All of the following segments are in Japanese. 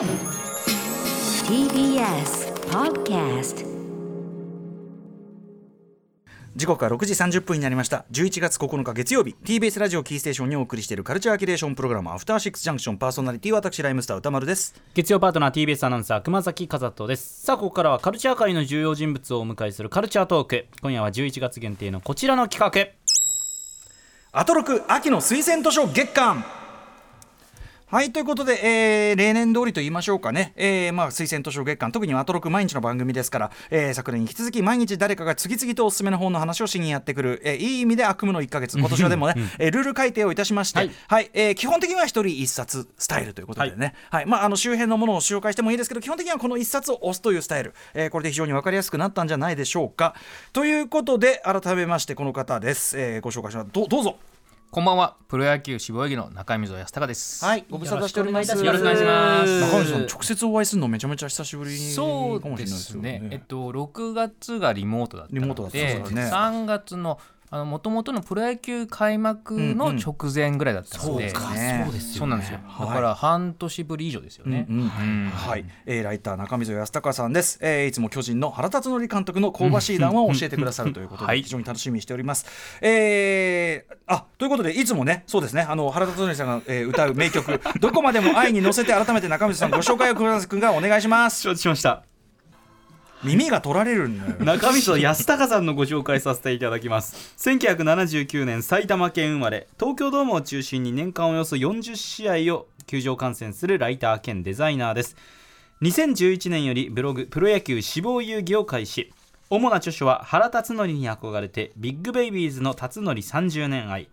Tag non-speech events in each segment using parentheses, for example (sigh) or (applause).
TBS Podcast 時刻は6時30分になりました。11月9日月曜日。TBS ラジオキーステーションにお送りしているカルチャーキュレーションプログラムアフターシックスジャンクションパーソナリティは私ライムスター歌丸です。月曜パートナー TBS アナウンサー熊崎和人です。さあここからはカルチャー界の重要人物をお迎えするカルチャートーク。今夜は11月限定のこちらの企画。アトロク秋の推薦図書月間はいということで、えー例年通りと言いましょうかね、えーまあ、推薦図書月間特にアトロク毎日の番組ですから、えー昨年に引き続き毎日誰かが次々とおすすめの本の話をしにやってくる、えーいい意味で悪夢の1ヶ月。今年はでもね、えールール改定をいたしまして、ははいいえー基本的には一人一冊スタイルということでね、はい。まあ、あの周辺のものを紹介してもいいですけど基本的にはこの一冊を押すというスタイル、えーこれで非常に分かりやすくなったんじゃないでしょうか。ということで改めましてこの方です、えーご紹介します。どどうぞこんばんは、プロ野球志望遊戯の中溝康隆です。はい、ご無沙汰しております。よろしくお願いします中西さん、直接お会いするのめちゃめちゃ久しぶりかもしれそうないでですね。えっね。と6月がリモートだったので、リモートだね3月のあの元々のプロ野球開幕の直前ぐらいだったので、うんうんそうか。ね。そうですそうなんですよ。はい。だから半年ぶり以上ですよね。うんうん。はい、えーライター中溝康隆さんです、えーいつも巨人の原辰徳監督の香ばしい談話を教えてくださるということで、はい。非常に楽しみにしております。えーあということでいつもねそうですね。あの原辰徳さんが、えー歌う名曲「(laughs) どこまでも愛に乗せて」改めて中溝さんご紹介を倉田君がお願いします。承知しました耳が取られるんだよ。中身と安高さんのご紹介させていただきます。1979年埼玉県生まれ。東京ドームを中心に年間およそ40試合を球場観戦するライター兼デザイナーです。2011年よりブログプロ野球志望遊戯を開始。主な著書は原辰徳に憧れてビッグベイビーズの辰徳30年愛。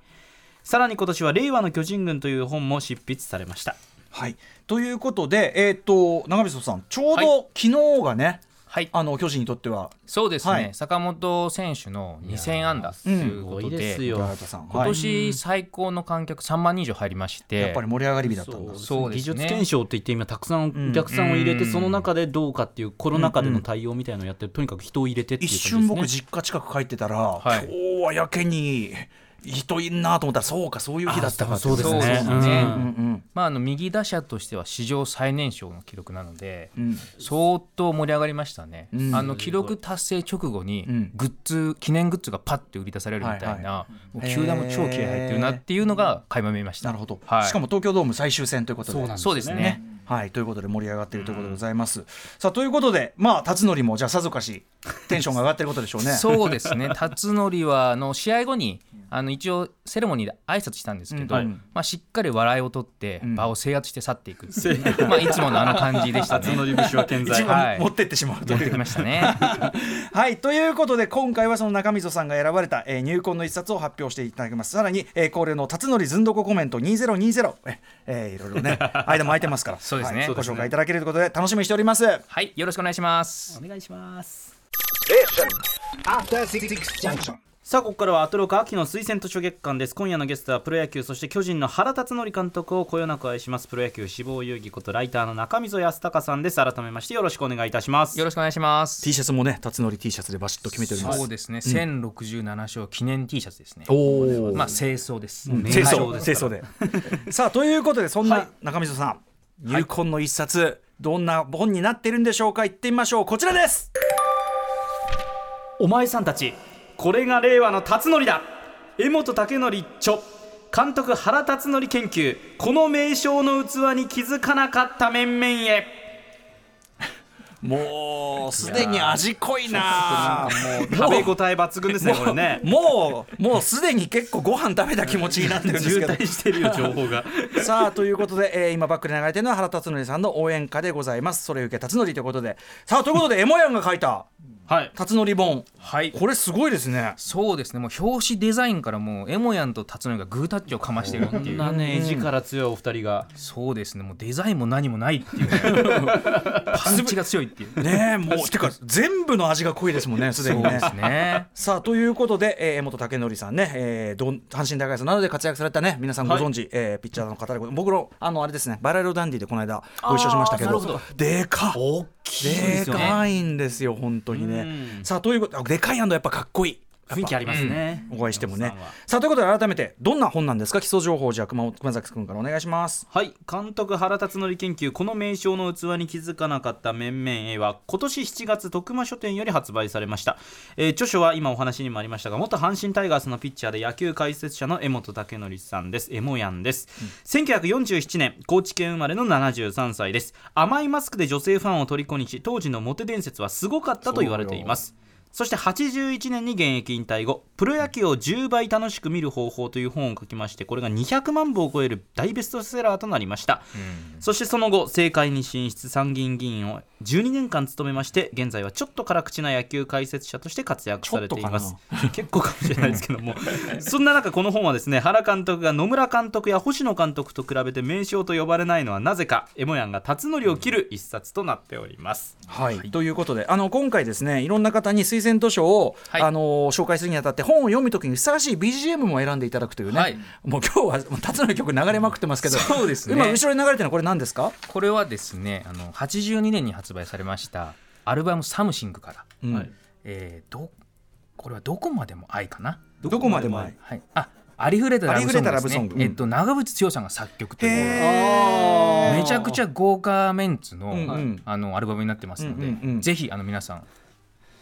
さらに今年は令和の巨人軍という本も執筆されました。はい、ということで、えー、と長溝さんちょうはど昨日がね、はい。あの巨人にとっては。そうですね、はい。坂本選手の2000安打ということすごいでで、すよ。浦田さん、今はい。年最高の観客3万人以上入りまして、やっぱり盛り上がり日だったんだそうですね。技術検証って言って今たくさんお客さんを入れて、その中でどうかっていうコロナ禍での対応みたいなのをやってるとにかく人を入れてっていう一感じです、ね、瞬僕実家近く帰ってたら、はい。今日はやけに人いんなと思ったらそうかそういう日だったかそうですね。そうですね。うんうんまあ、あの右打者としては史上最年少の記録なので、うん。相当盛り上がりましたね、うん。あの記録達成直後にうん。グッズ、記念グッズがパッて売り出されるみたいな、もう球団も超気合い入ってるなっていうのが垣間見えました。なるほど、はい、しかも東京ドーム最終戦ということで。そうなんですそうですねはい、ということで盛り上がっているということでございます。さあということで、まあ辰徳もじゃあさぞかしテンションが上がってることでしょうね。(laughs) そうですね。辰徳はあの試合後にあの一応セレモニーで挨拶したんですけど、うんはい。まあ、しっかり笑いを取ってん。場を制圧して去っていくう、まあ、いつものあの感じでしたね。辰徳節は健在。持ってってしまうという。ましたね。(laughs) はいということで今回はその中溝さんが選ばれた、えー入魂の一冊を発表していただきます。さらに、えー恒例の辰徳ずんどこコメント2020ええーいろいろね (laughs) 間も空いてますからそうですね。はいご紹介いただけるということで楽しみにしております。はい、よろしくお願いします。お願いします。After Six Junction. さあここからはアトロク秋の推薦図書月間です。今夜のゲストはプロ野球そして巨人の原辰徳監督をこよなく愛します。プロ野球志望遊戯ことライターの中溝康隆さんです。改めましてよろしくお願いいたします。よろしくお願いします。T シャツもね辰徳 T シャツでバシッと決めております。そうですね、1067勝記念 T シャツですね。おおまあ清掃です。清名掃称です清掃で。(laughs) さあということでそんな中溝さん、入魂の一冊どんな本になってるんでしょうか？行ってみましょう。こちらです。お前さんたちこれが令和の辰徳だ。江本武則著監督原辰徳研究。この名称の器に気づかなかった面々へもうすでに味濃いな。もう食べ応え抜群ですねこれね。もうもうすでに結構ご飯食べた気持ちになってるんです渋けど。滞してるよ情報が。(laughs) さあということで、えー今バックで流れてるのは原辰徳さんの応援歌でございます。それ受け辰徳ということで。さあということでエモヤンが書いた。はい。辰徳本。はい。これすごいですね。そうですね、もう表紙デザインからもうエモヤンと辰徳がグータッチをかましてるってこんいう。なね字から強いお二人が。そうですね、もうデザインも何もないっていう、ね、(laughs) パンチが強いっていう。ねえもう (laughs) てか全部の味が濃いですもんね (laughs) すでにね。ね。さあということで、えー、江本武則さんね、えー、どん阪神大会さんなどで活躍されたね皆さんご存知、えーピッチャーの方でご僕のあのあれですねバラ色ダンディでこの間ご一緒しましたけど。でか大きいでかいんですよ本当にね。うん。さあということあでかいやっぱかっこいい雰囲気ありますね、お会いしてもね。さあということで改めてどんな本なんですか？基礎情報をじゃあ熊本熊崎君からお願いします。はい。監督原辰徳研究この名称の器に気づかなかった面々へは今年7月徳間書店より発売されました、えー著書は今お話にもありましたが元阪神タイガースのピッチャーで野球解説者の江本武則さんです。エモヤンです、1947年高知県生まれの73歳です。甘いマスクで女性ファンを虜にし当時のモテ伝説はすごかったと言われていますそして81年に現役引退後プロ野球を10倍楽しく見る方法という本を書きましてこれが200万部を超える大ベストセラーとなりました、そしてその後政界に進出参議院議員を12年間務めまして現在はちょっと辛口な野球解説者として活躍されています。結構かもしれないですけども。(laughs) そんな中この本はですね原監督が野村監督や星野監督と比べて名将と呼ばれないのはなぜかエモヤンが辰徳を切る一冊となっております。はい、ということであの今回ですねいろんな方に推薦図書を、はい。あの紹介するにあたって本を読むときにふさわしい BGM も選んでいただくというね、はい。もう今日は辰徳の曲流れまくってますけどそうですね。今後ろに流れてるのはこれ何ですか、これはですねあの82年に発売されましたアルバム「サムシング」から、うん。はい。えーどこれはどこまでも愛かな、どこまでも愛。はい、あありふれたラブソング。ですブソング。うんねえっと長渕剛さんが作曲という。へめちゃくちゃ豪華メンツの,、うんうん。あのアルバムになってますので、うんうんうん。ぜひあの皆さん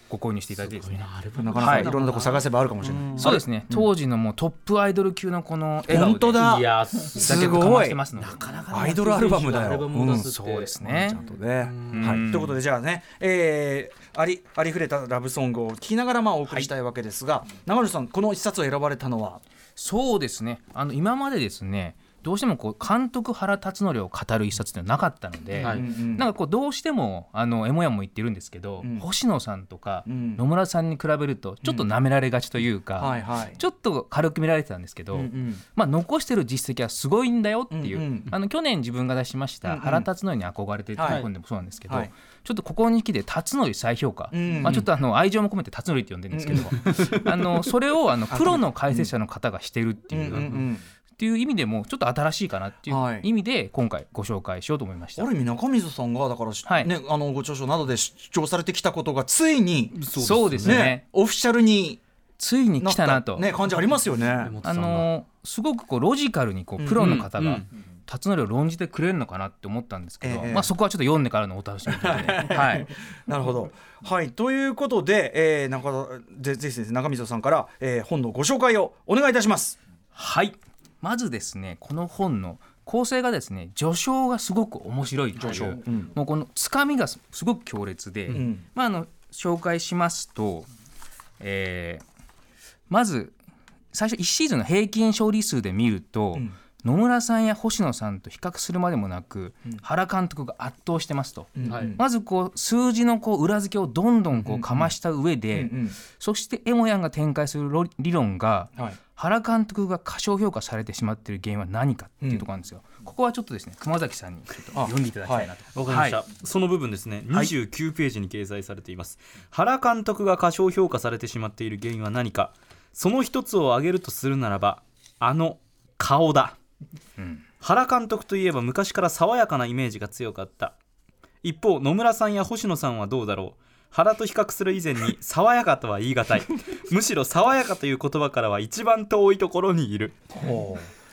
ご購入していただきたいですね。なかなかい。ろんなとこ探せばあるかもしれない、そうですね、当時のもうトップアイドル級のこの笑顔で本当だ。いやすごい。楽曲かましてますので。アイドルアルバムだよ、アルバムを出すって。そうですね。ちゃんとね。はい、ということでじゃあね、えー、ありありふれたラブソングを聴きながらまあお送りしたいわけですが、長野さんこの一冊を選ばれたのは？そうですね。あの今までですねどうしてもこう監督原辰徳を語る一冊ってなかったので、はい。うんなんかこうどうしてもあのエモヤも言ってるんですけど、うん。星野さんとかうん。野村さんに比べるとちょっと舐められがちというか、はいはい。ちょっと軽く見られてたんですけど、うんうん。まあ、残してる実績はすごいんだよっていう、うんうん。あの去年自分が出しましうんうん。た原辰徳に憧れてってはいいう本でもそうなんですけど、はい。ちょっとここに来て辰徳再評価、うん。うんまあ、ちょっとあの愛情も込めて辰徳って呼んでるんですけど、あのそれをあのプロの解説者の方がしてるっていう。っていう意味でもちょっと新しいかなっていはい。う意味で今回ご紹介しようと思いました。ある意味中水さんがだから、はい。ねあのご著書などで主張されてきたことがついにそうですね。ねオフィシャルについに来たなと。ね感じありますよね。あのすごくこうロジカルにこうプロの方がうん。うん辰徳を論じてくれるのかなって思ったんですけど、ええ。まあ、そこはちょっと読んでからのお楽しみで、(laughs) はい、なるほど。はい。ということで、えー、中でぜひですね中水さんから、えー、本のご紹介をお願いいたします。はい、まずですねこの本の構成がですね序章がすごく面白いという序章。うん。もうこのつかみがすすごく強烈で、ん。まあ、あの紹介しますと、えーまず最初1シーズンの平均勝利数で見ると、ん。野村さんや星野さんと比較するまでもなく、原監督が圧倒してますと。はい。まずこう数字のこう裏付けをどんどんこうかました上で、うんうんそしてエモヤンが展開するろ理論が、はい原監督が過小評価されてしまっている原因は何かっていうところなんですよ。ここはちょっとですね熊崎さんにちょっと読んでいただきたいなと。わかりました、はい。その部分ですね。はい。29ページに掲載されています、原監督が過小評価されてしまっている原因は何か。その一つを挙げるとするならばあの顔だ、ん。原監督といえば昔から爽やかなイメージが強かった。一方野村さんや星野さんはどうだろう原と比較する以前に (laughs) 爽やかとは言い難い。むしろ爽やかという言葉からは一番遠いところにいる。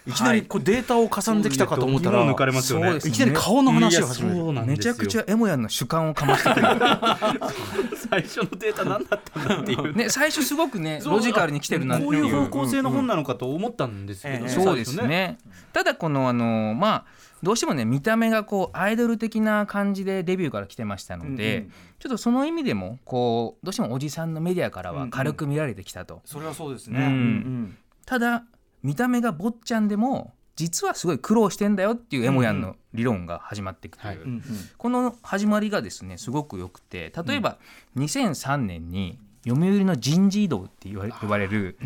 い。きなりこうデータを加算できたかと思ったら、度肝を抜かれますよね。そうですいきなり顔の話を始める。そうなんですよ。めちゃくちゃエモヤンの主観をかましてくる、(laughs) 最初のデータ何だったんだっていう。ね、最初すごくねロジカルに来てるなってこう。いういう方向性の本なのかと思ったんですけど、ええ。そうですね。ただこのあのまあどうしてもね見た目がこうアイドル的な感じでデビューから来てましたので、うんうん。ちょっとその意味でもこうどうしてもおじさんのメディアからは軽く見られてきたと、それはそうですうん。ね。ただ見た目が坊ちゃんでも実はすごい苦労してんだよっていうエモヤンの理論が始まっていくという、この始まりがですねすごく良くて例えば2003年に読売の人事異動って言われ呼ばれる、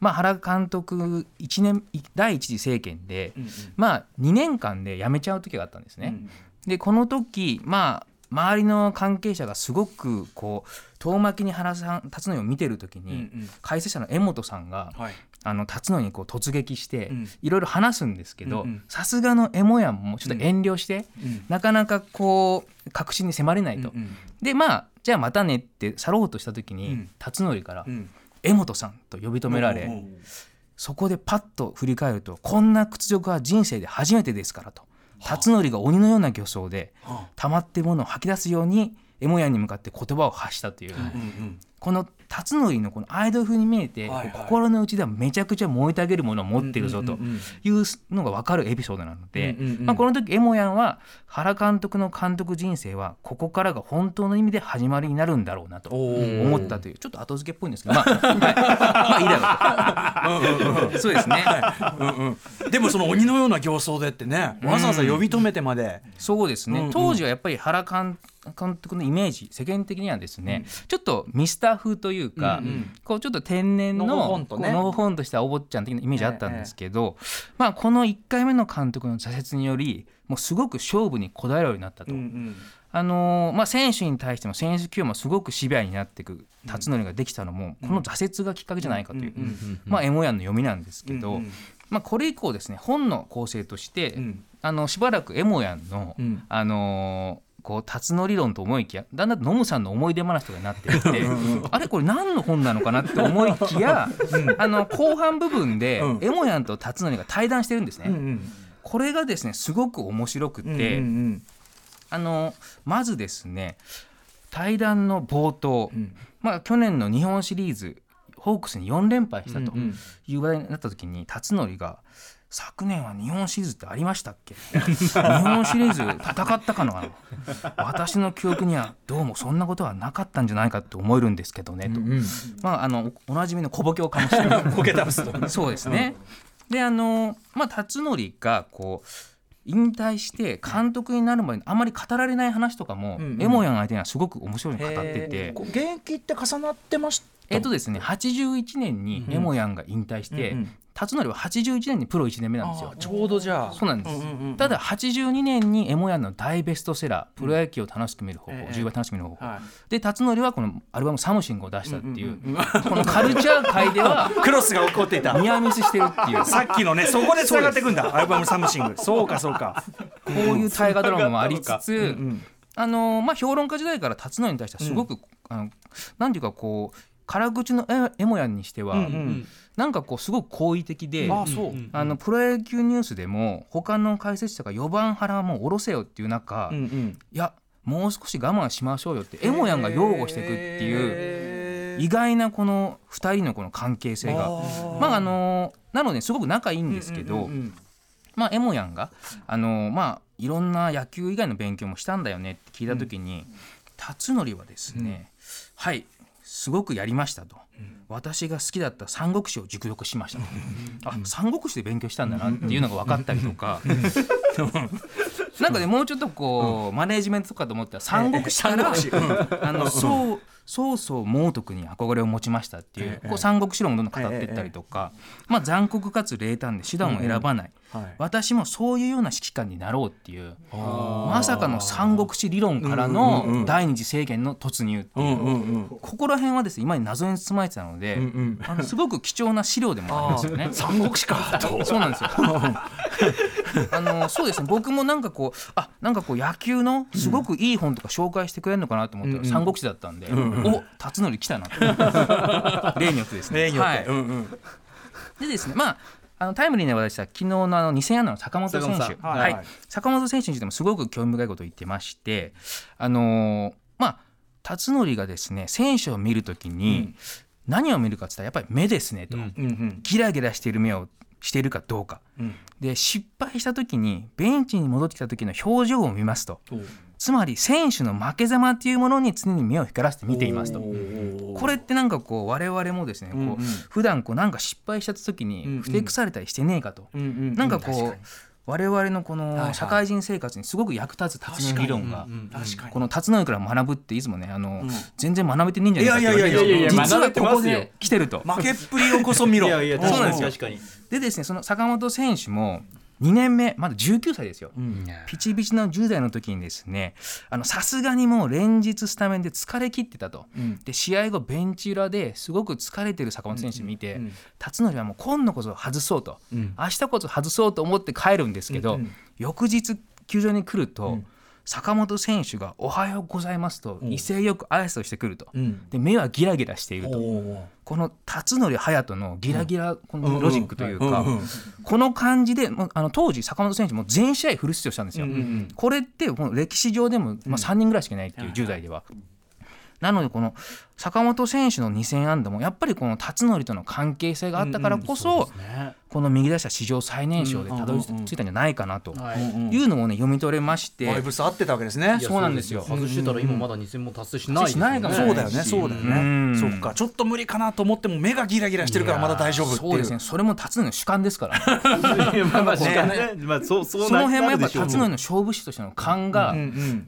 まあ、原監督一年第一次政権で、まあ、2年間で辞めちゃう時があったんですね。でこの時まあ周りの関係者がすごくこう遠巻きに原さん辰徳を見てる時に、うんうん。解説者の江本さんが、はい。あの辰徳にこう突撃してうん。いろいろ話すんですけどうんうん。さすがのエモヤンもちょっと遠慮して、うん。なかなかこう確信に迫れないと。うんでまあじゃあまたねって去ろうとした時に、うん。辰徳から、うん。江本さんと呼び止められ、そこでパッと振り返るとこんな屈辱は人生で初めてですからと。辰徳が鬼のような漁装で溜まってものを吐き出すようにエモヤンに向かって言葉を発したという、この辰徳のこのアイドル風に見えて、はいはい。心の内ではめちゃくちゃ燃えたげるものを持っているぞというのが分かるエピソードなので、うんうんうんまあ、この時エモヤンは原監督の監督人生はここからが本当の意味で始まりになるんだろうなと思ったというちょっと後付けっぽいんですけど。まあ、はいまあいいだろうと。そうですね。でもその鬼のような形相でってねわざわざ呼び止めてまで、そうですね、うんうん。当時はやっぱり原監監督のイメージ世間的にはですね、ちょっとミスター風というか、うんうん。こうちょっと天然ののほほんとね。んとしたお坊ちゃん的なイメージあったんですけど、まあ、この1回目の監督の挫折によりもうすごく勝負にこだわるようになったと。うんうん。あのーまあ、選手に対しても選手起用もすごくシビアになっていく辰徳ができたのも、この挫折がきっかけじゃないかという、うんうんまあ、エモヤンの読みなんですけど、うんうん。まあ、これ以降ですね本の構成として、ん。あのしばらくエモヤンの、うん。あのーこう辰野理論と思いきやだんだんノムさんの思い出話とかになっていってあれこれ何の本なのかなって思いきや、あの後半部分で、うん。エモヤンと辰徳が対談してるんですね。うんうん。これがですねすごく面白くて、うんうんあのまずですね対談の冒頭、ん。まあ、去年の日本シリーズホークスに4連敗したという話題になった時に辰徳が「昨年は日本シリーズってありましたっけ (laughs) 日本シリーズ戦ったかな私の記憶にはどうもそんなことはなかったんじゃないかって思えるんですけどね」と、まあ、あのおおなじみの小ボケをかもしれない (laughs) (laughs) そうですね。であのまあ辰徳がこう引退して監督になるまでにあまり語られない話とかも、うんうん。エモヤン相手にはすごく面白いに語ってへて現役って重なってましたえっとですね、81年にエモヤンが引退して、うんうん。辰徳は81年にプロ1年目なんですよ。ちょうどじゃあ。そうなんです、うんうんうんただ82年にエモヤンの大ベストセラー「プロ野球を楽しく見る方法」ええ。10倍楽しく見る方法、はい。で辰徳はこのアルバム「サムシング」を出したっていう,、このカルチャー界では (laughs) クロスが起こっていた。ニアミスしてるっていう。さっきのねそこで繋がっていくんだ。アルバムサムシング。そうかそうか。こういう大河ドラマもありつつ、んあのまあ、評論家時代から辰徳に対してはすごく、あのなんていうかこう辛口のエエモヤンにしては、うんうん。なんかこうすごく好意的で。あそう。あのプロ野球ニュースでも他の解説者が4番原はもう下ろせよっていう中、いうんうん。やもう少し我慢しましょうよってエモヤンが擁護していくっていういう意外なこの2人のこの関係性が。まああのなのですごく仲いいんですけど、まあ、エモヤンが、あのまあ、いろんな野球以外の勉強もしたんだよねって聞いた時に、辰徳はですね、はいすごくやりましたと、私が好きだった三国志を熟読しました。と、あ三国志で勉強したんだなっていうのが分かったりとか、なんかねもうちょっとこう、マネージメントとかと思ったら三国志から、あのそう曹操猛徳に憧れを持ちましたっていう、こう三国志論をどんどん語っていったりとか、まあ、残酷かつ冷淡で手段を選ばない、はい。私もそういうような指揮官になろうっていうまさかの三国志理論からの第二次政権の突入っていう、ここら辺はですね今に謎に包まれてたので、あのすごく貴重な資料でもありますよね。三国志かと。そうなんですよ。(laughs) あのそうですね。僕もなんかこうあなんかこう野球のすごくいい本とか紹介してくれるのかなと思ったら三国志だったんで、お辰徳来たなと。(laughs) 例によってですね。はい。うんうん。でですねまああのタイムリーな話題した昨日のあの2000安打の坂本選手。はいはい。はい。坂本選手についてもすごく興味深いことを言ってましてあのーまあ辰徳がですね選手を見るときに何を見るかって言ったらやっぱり目ですねと、うんうん。ギラギラしている目をしているかどうか、うん。で失敗した時にベンチに戻ってきた時の表情を見ますと。つまり選手の負けざまっていうものに常に目を光らせて見ていますと。これってなんかこう我々もですねこうんうん。う普段こうなんか失敗した時にんふてくされたりしてねえかと。うんうんなんかこう我々のこの社会人生活にすごく役立つ達人理論がこの辰徳から学ぶっていつもねあの全然学べてねえんじゃないかって言われていやいやいやいやる実はここで来てると。負けっぷりをこそ見ろ。(laughs) いやいやそうなんですよ。確かに。でですねその坂本選手も2年目まだ19歳ですよ、ピチピチの10代の時にですねあのさすがにもう連日スタメンで疲れ切ってたと、で試合後ベンチ裏ですごく疲れてる坂本選手見て、辰徳はもう今度こそ外そうと、明日こそ外そうと思って帰るんですけど、翌日球場に来ると、坂本選手が「おはようございます」と威勢よく挨拶をしてくると、ん。で目はギラギラしていると。この辰徳隼人のギラギラこのロジックというか、うん。うん。うんこの感じでもうあの当時坂本選手も全試合フル出場したんですよ。これってこの歴史上でも、まあ、3人ぐらいしかいないっていう10代では。なのでこの坂本選手の2000安打もやっぱりこの辰徳との関係性があったからこそこの右打者史上最年少でたどり着いたんじゃないかなとい。うのもね読み取れまして。バイブス合ってたわけですね。そうなんですよ。外してたら今まだ2000も達成しないしないかもしれそうだよね。そうだよね。ん。そっか。ちょっと無理かなと思っても目がギラギラしてるからまだ大丈夫っていう。そうですね。それも辰徳の主観ですから。(laughs) まあまあしかね。まあそうそうその辺もやっぱ辰徳の勝負師としての勘が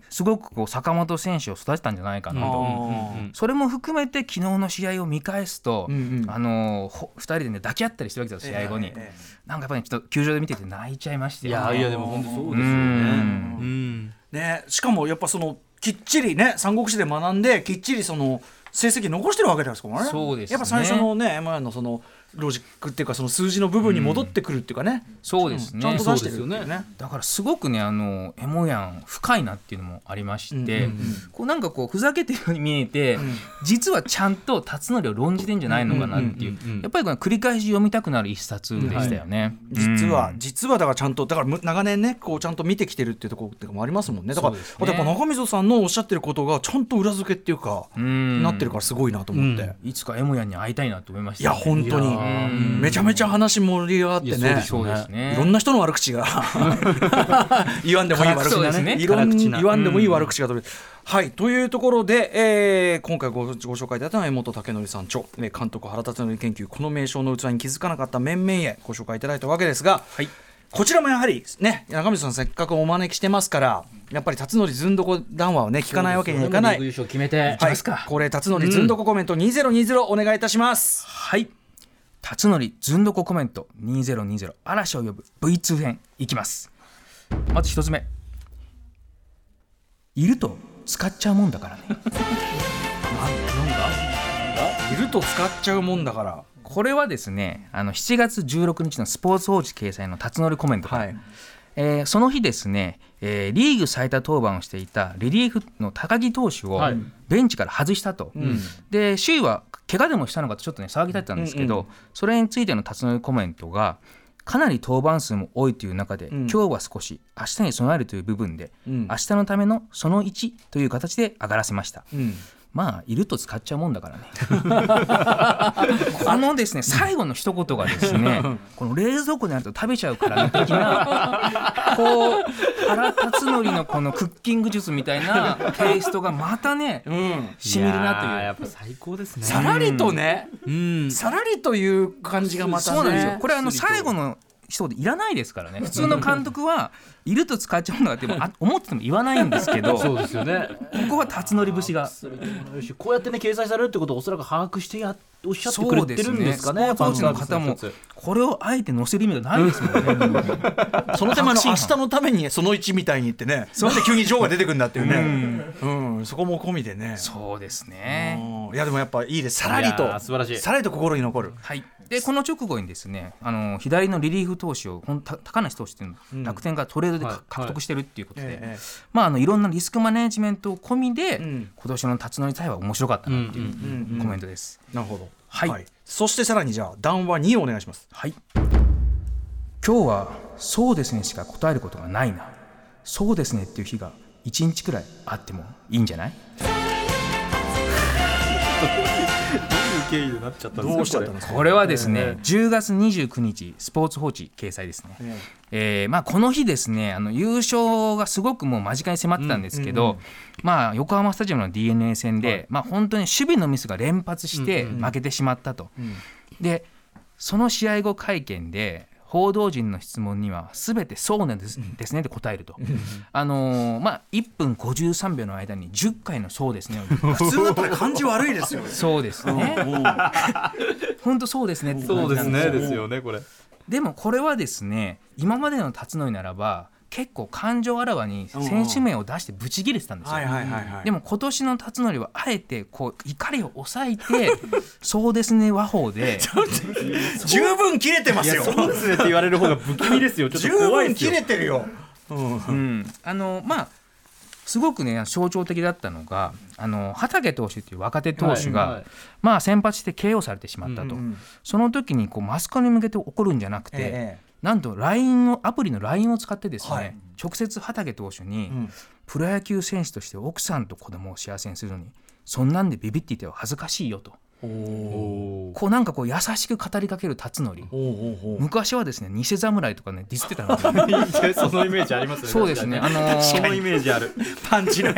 すごくこう坂本選手を育てたんじゃないかなと。あそれも含めて昨日の試合を見返すと、うんうん。あのーほ2人でね抱き合ったりしてるわけですよ試合後に、えええなんかやっぱりちょっと球場で見てて泣いちゃいまして。いやいやでも本当そうですよね。うん。うん。ーねしかもやっぱそのきっちりね三国志で学んできっちりその成績残してるわけですからね。そうですね。やっぱ最初のね M1 のそのロジックっていうかその数字の部分に戻ってくるっていうかね、そうですね。ちゃんと出してるっていうそうですね。だからすごくねあのエモヤン深いなっていうのもありまして、うんうんこうなんかこうふざけてるように見えて、実はちゃんと辰徳を論じてんじゃないのかなっていう、うんうんうんうん。やっぱりこの繰り返し読みたくなる一冊でしたよね。実は、うん。実はだからちゃんとだからむ長年ねこうちゃんと見てきてるっていうところっていうかもありますもんね。だからねやっぱ中溝さんのおっしゃってることがちゃんと裏付けっていうか、ん。なってるからすごいなと思って、うん。いつかエモヤンに会いたいなと思いましいやたね、本当にめちゃめちゃ話盛り上がってね。そうですね。いろんな人の悪口が (laughs) 言わんでもいい悪口がね。ね。いろん言わんでもいい悪口が飛びはいというところで、えー今回ごご紹介いただいたのは江本武則さん著。えー監督原辰徳研究。この名称の器に気づかなかった面々へ。ご紹介いただいたわけですが、はい。こちらもやはりね中水さんせっかくお招きしてますからやっぱり辰徳ずんどこ談話をね聞かないわけにはいかない。優勝決めてはい。これ辰徳ずんどこコメント2020お願いいたします。はい辰徳ずんどこコメント2020嵐を呼ぶ V2 編いきます。まず一つ目。いると使っちゃうもんだからね。(laughs) いると使っちゃうもんだから。これはですねあの7月16日のスポーツ報知掲載の辰徳コメント。から、はいえーその日ですね、えーリーグ最多登板をしていたリリーフの高木投手をはい。ベンチから外したと、で周囲は怪我でもしたのかとちょっとね騒ぎ立てたんですけど、それについての辰徳コメントがかなり登板数も多いという中で、今日は少し明日に備えるという部分で、ん。明日のためのその1という形で上がらせました。うんまあいると使っちゃうもんだからね。(laughs) このですね最後の一言がですねこの冷蔵庫にあると食べちゃうからね的な (laughs) こう原辰徳のこのクッキング術みたいなテイストがまたねうん。しみるなという。やっぱ最高ですね。さらりとね、うん。さらりという感じがまたね。そうなんですよ。これあの最後の一言いらないですからね。普通の監督はいると使っちゃうんだってあ (laughs) 思ってても言わないんですけどそうこですよね。こは辰徳節が。よしこうやってね掲載されるってことをおそらく把握してやおっしゃってくれてるんですかねスポーツ報知の方もこれをあえて載せる意味がないですもんね。(laughs) その手前の明日のためにその1みたいに言ってね、なん。で急にジョーが出てくるんだっていうね。うん、そこも込みでね。そうですね。うん。いやでもやっぱいいです。さらりと。素晴らしい。さらりと心に残る。はい、でこの直後にですねあの左のリリーフ投手をほんた高梨投手っていうのを楽天がトレードでか、はい。獲得してるっていうことで、ええまあ、あのいろんなリスクマネジメント込みで、ん。今年の辰徳対は面白かったなっていうコメントです。なるほど。はい。そしてさらにじゃあ談話2お願いします。はい。今日は「そうですね」しか答えることがないな「そうですね」っていう日が1日くらいあってもいいんじゃない？経緯でなっちゃったんですかどうしちゃったんですか。これはですね、10月29日スポーツ報知掲載ですね、えーまあ、この日ですねあの優勝がすごくもう間近に迫ってたんですけど、まあ、横浜スタジアムの d n a 戦で、まあ、本当に守備のミスが連発して負けてしまったと、でその試合後会見で報道陣の質問には全てそうなんです,、ですねって答えると、あのーまあ、1分53秒の間に10回の「そうですね」を (laughs) 普通だったら感じ悪いですよ。そうですね。本当そうですねって感じなんですよ。ですよねこれ。でもこれはですね今までの辰徳ならば結構感情あらわに選手名を出してブチ切れてたんですよ。でも今年の辰徳はあえてこう怒りを抑えて (laughs) そうですね和法で。十分切れてますよ。そうですねって言われる方が不気味ですよ。(laughs) 十分切れてるよ。うんうん、あのまあすごくね象徴的だったのがあの畠投手っていう若手投手が、はいはい。まあ先発して KO されてしまったと、うんうん。その時にこうマスコミに向けて怒るんじゃなくて、ええなんと LINE をアプリの LINE を使ってですね、はい。直接畠投手に、ん。プロ野球選手として奥さんと子供を幸せにするのにそんなんでビビっていては恥ずかしいよと。おこうなんかこう優しく語りかける辰徳。昔はですね偽侍とかねディスってたので。ー (laughs) そのイメージありますね。そうですね。あのそのイメージあるパンチライン。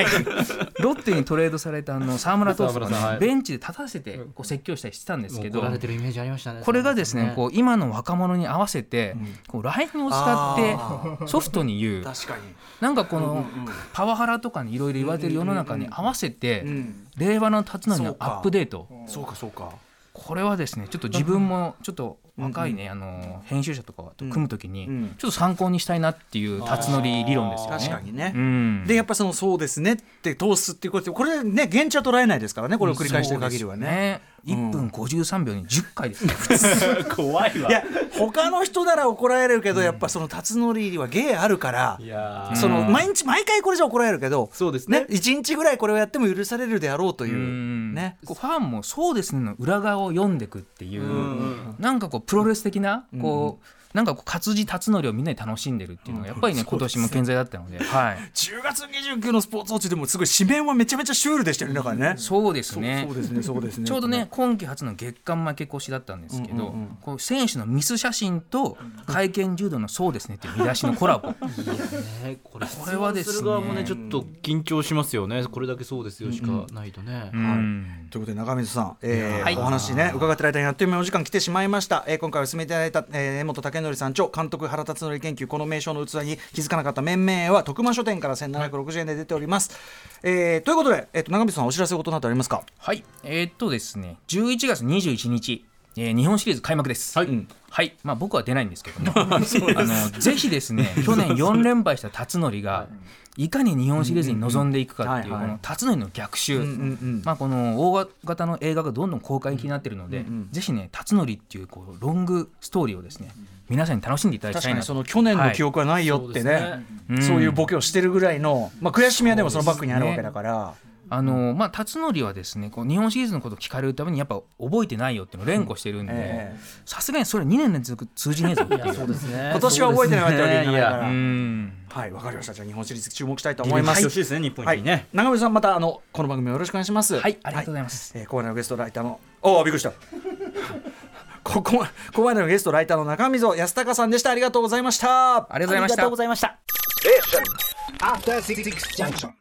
ロッテにトレードされたあの (laughs) 沢村投手とかね、はい。ベンチで立たせてこう説教したりしてたんですけど怒られてるイメージありましたねこれがですねこう今の若者に合わせて、こう LINE を使ってソフトに言う。確かに。なんかこのパワハラとかにいろいろ言われてる世の中に合わせてん令和の辰徳のアップデート。そうかそうか。これはですねちょっと自分もちょっと若いねあの編集者とかと組むときにん。ちょっと参考にしたいなっていう辰徳理論ですよね。確かにね、うん。でやっぱそのそうですねって通すっていうことこれね現地は捉えないですからねこれを繰り返してる限りはね。1分53秒に10回です。ね。(laughs) 怖いわ。いや他の人なら怒られるけど、やっぱその辰徳は芸あるからいやー。その毎日毎回これじゃ怒られるけどそうですね。一日ぐらいこれをやっても許されるであろうといううん。ね。こうファンもそうですねの裏側を読んでくっていうなんかこうプロレス的なこうなんかこう活字辰徳をみんなで楽しんでるっていうのがやっぱりね (laughs) 今年も健在だったので、はい、10月29のスポーツウォッチでもすごい紙面はめちゃめちゃシュールでしたよねだからね。そうですね。そうですねそうですね。ちょうどね今季初の月間負け越しだったんですけど、こう選手のミス写真と会見柔道のそうですねっていう見出しのコラボ。(laughs) ねこれこれはですねねちょっと緊張しますよね。これだけそうですよしかないとね、うん。ということで中水さん、えーはいお話ね伺ってる間にあっという間にお時間来てしまいました、えー今回お勧めいただいた、えー、江本武則さん著監督原辰徳研究この名称の器に気づかなかった面々は徳間書店から1760円で出ております、えーということで、えー、と長渕さんお知らせ事などありますか？はい。えーっとですね。11月21日、えー日本シリーズ開幕です。はい。うん。はい、まあ、僕は出ないんですけどね。(laughs) あのぜひですね (laughs) 去年4連敗した辰徳がい。かに日本シリーズに臨んでいくかっていううんうんはいはい。この辰徳の逆襲、うんうんまあ、この大型の映画がどんどん公開になっているので、ぜひね辰徳っていうこうロングストーリーをですね皆さんに楽しんでいただき確かにそたいなとの去年の記憶はないよってね,、そういうボケをしてるぐらいの、まあ、悔しみはでもそのバックにあるわけだから。あのまあ辰徳はですねこう日本シリーズのことを聞かれるためにやっぱ覚えてないよっていうのを連呼してるんでえさすがにそれ2年連続通じねえぞっていう。そうですね。今年は覚えてなかったわけにいかないから、うん。はいわかりました。じゃあ日本シリーズ注目したいと思います。してほしいですね日本はい。にね、長渕さんまたあのこの番組よろしくお願いします。はいありがとうございます。えー、ここまでのゲストライターのおおびっくりした。(laughs) ここまここまでのゲストライターの中溝康隆さんでした。ありがとうございました。ありがとうございました。ありがとうございました。After Six Junction.